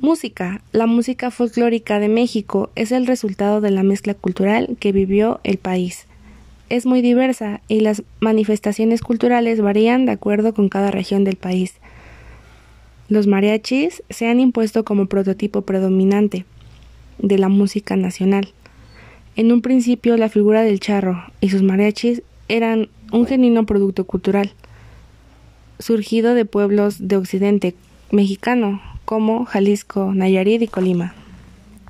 Música. La música folclórica de México es el resultado de la mezcla cultural que vivió el país. Es muy diversa y las manifestaciones culturales varían de acuerdo con cada región del país. Los mariachis se han impuesto como prototipo predominante de la música nacional. En un principio la figura del charro y sus mariachis eran un genuino producto cultural, surgido de pueblos de occidente mexicano como Jalisco, Nayarit y Colima.